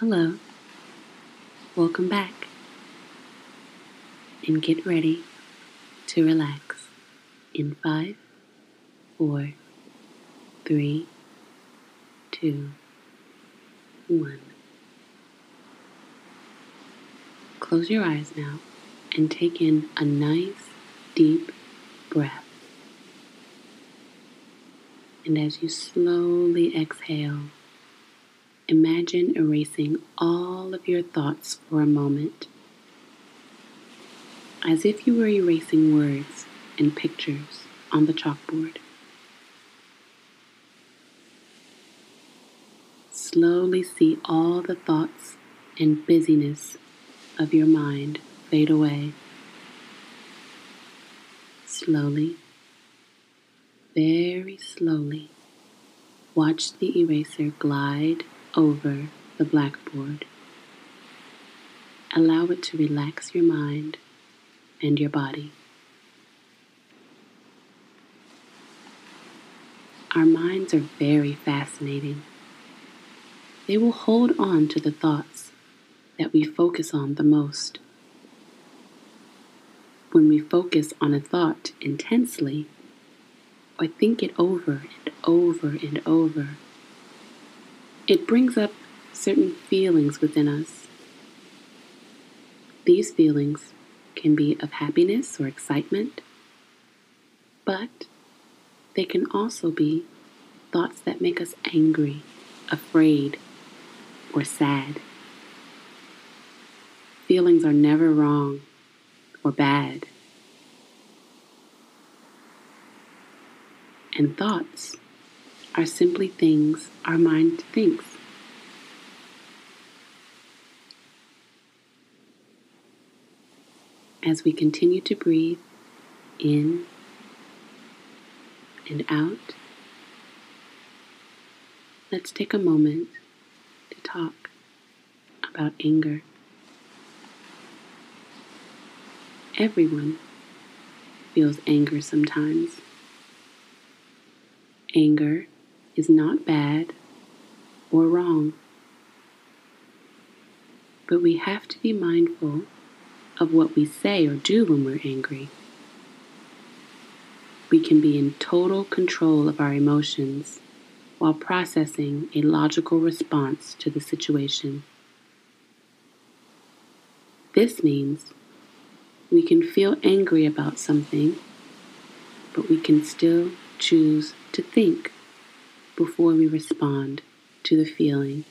Hello. Welcome back. And get ready to relax in five, four, three, two, one. Close your eyes now and take in a nice, deep breath. And as you slowly exhale, imagine erasing all of your thoughts for a moment, as if you were erasing words and pictures on the chalkboard. Slowly see all the thoughts and busyness of your mind fade away. Slowly, very slowly, watch the eraser glide over the blackboard. Allow it to relax your mind and your body. Our minds are very fascinating. They will hold on to the thoughts that we focus on the most. When we focus on a thought intensely, or think it over and over and over, it brings up certain feelings within us. These feelings can be of happiness or excitement, but they can also be thoughts that make us angry, afraid, or sad. Feelings are never wrong or bad. And thoughts are simply things our mind thinks. As we continue to breathe in and out, let's take a moment to talk about anger. Everyone feels anger sometimes. Anger is not bad or wrong, but we have to be mindful of what we say or do when we're angry. We can be in total control of our emotions while processing a logical response to the situation. This means we can feel angry about something, but we can still choose to think before we respond to the feeling.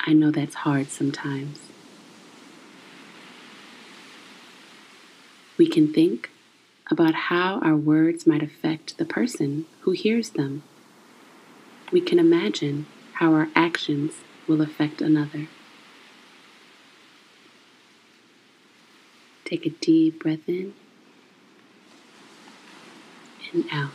I know that's hard sometimes. We can think about how our words might affect the person who hears them. We can imagine how our actions will affect another. Take a deep breath in and out.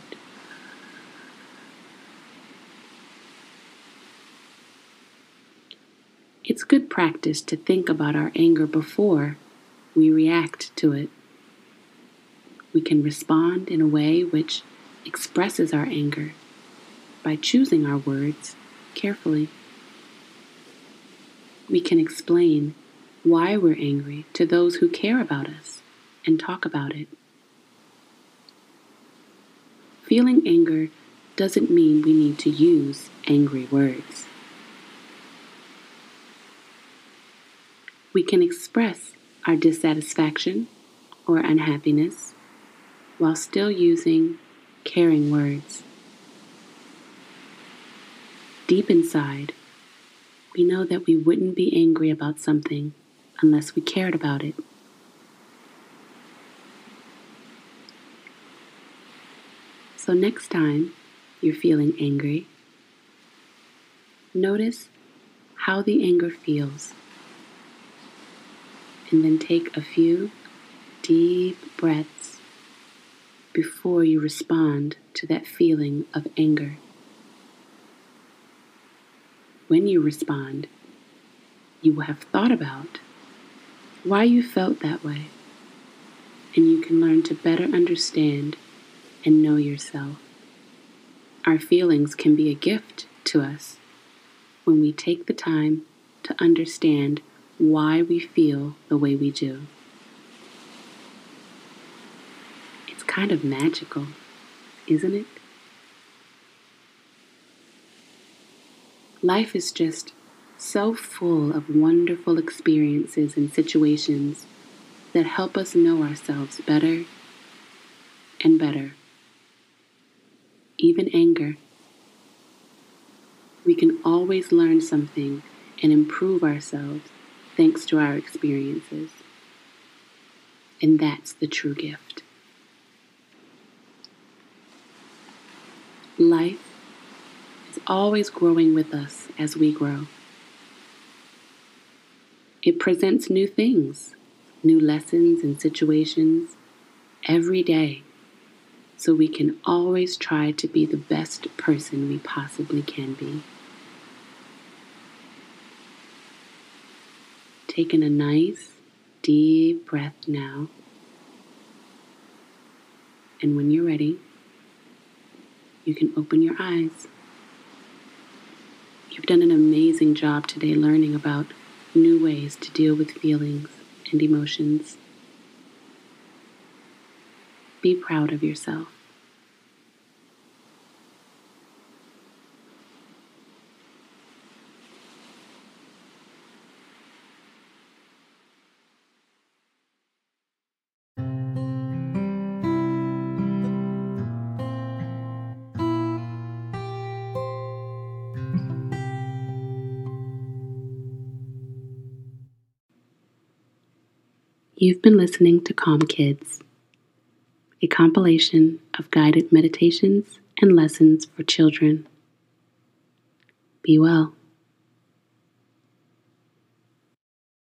It's good practice to think about our anger before we react to it. We can respond in a way which expresses our anger by choosing our words carefully. We can explain why we're angry to those who care about us and talk about it. Feeling anger doesn't mean we need to use angry words. We can express our dissatisfaction or unhappiness while still using caring words. Deep inside, we know that we wouldn't be angry about something unless we cared about it. So, next time you're feeling angry, notice how the anger feels. And then take a few deep breaths before you respond to that feeling of anger. When you respond, you will have thought about why you felt that way, and you can learn to better understand and know yourself. our feelings can be a gift to us when we take the time to understand why we feel the way we do. It's kind of magical, isn't it? Life is just so full of wonderful experiences and situations that help us know ourselves better and better. Even anger. We can always learn something and improve ourselves thanks to our experiences. And that's the true gift. Life is always growing with us as we grow. It presents new things, new lessons and situations every day, so we can always try to be the best person we possibly can be. Taking a nice, deep breath now. And when you're ready, you can open your eyes. You've done an amazing job today learning about new ways to deal with feelings and emotions. Be proud of yourself. You've been listening to Calm Kids, a compilation of guided meditations and lessons for children. Be well.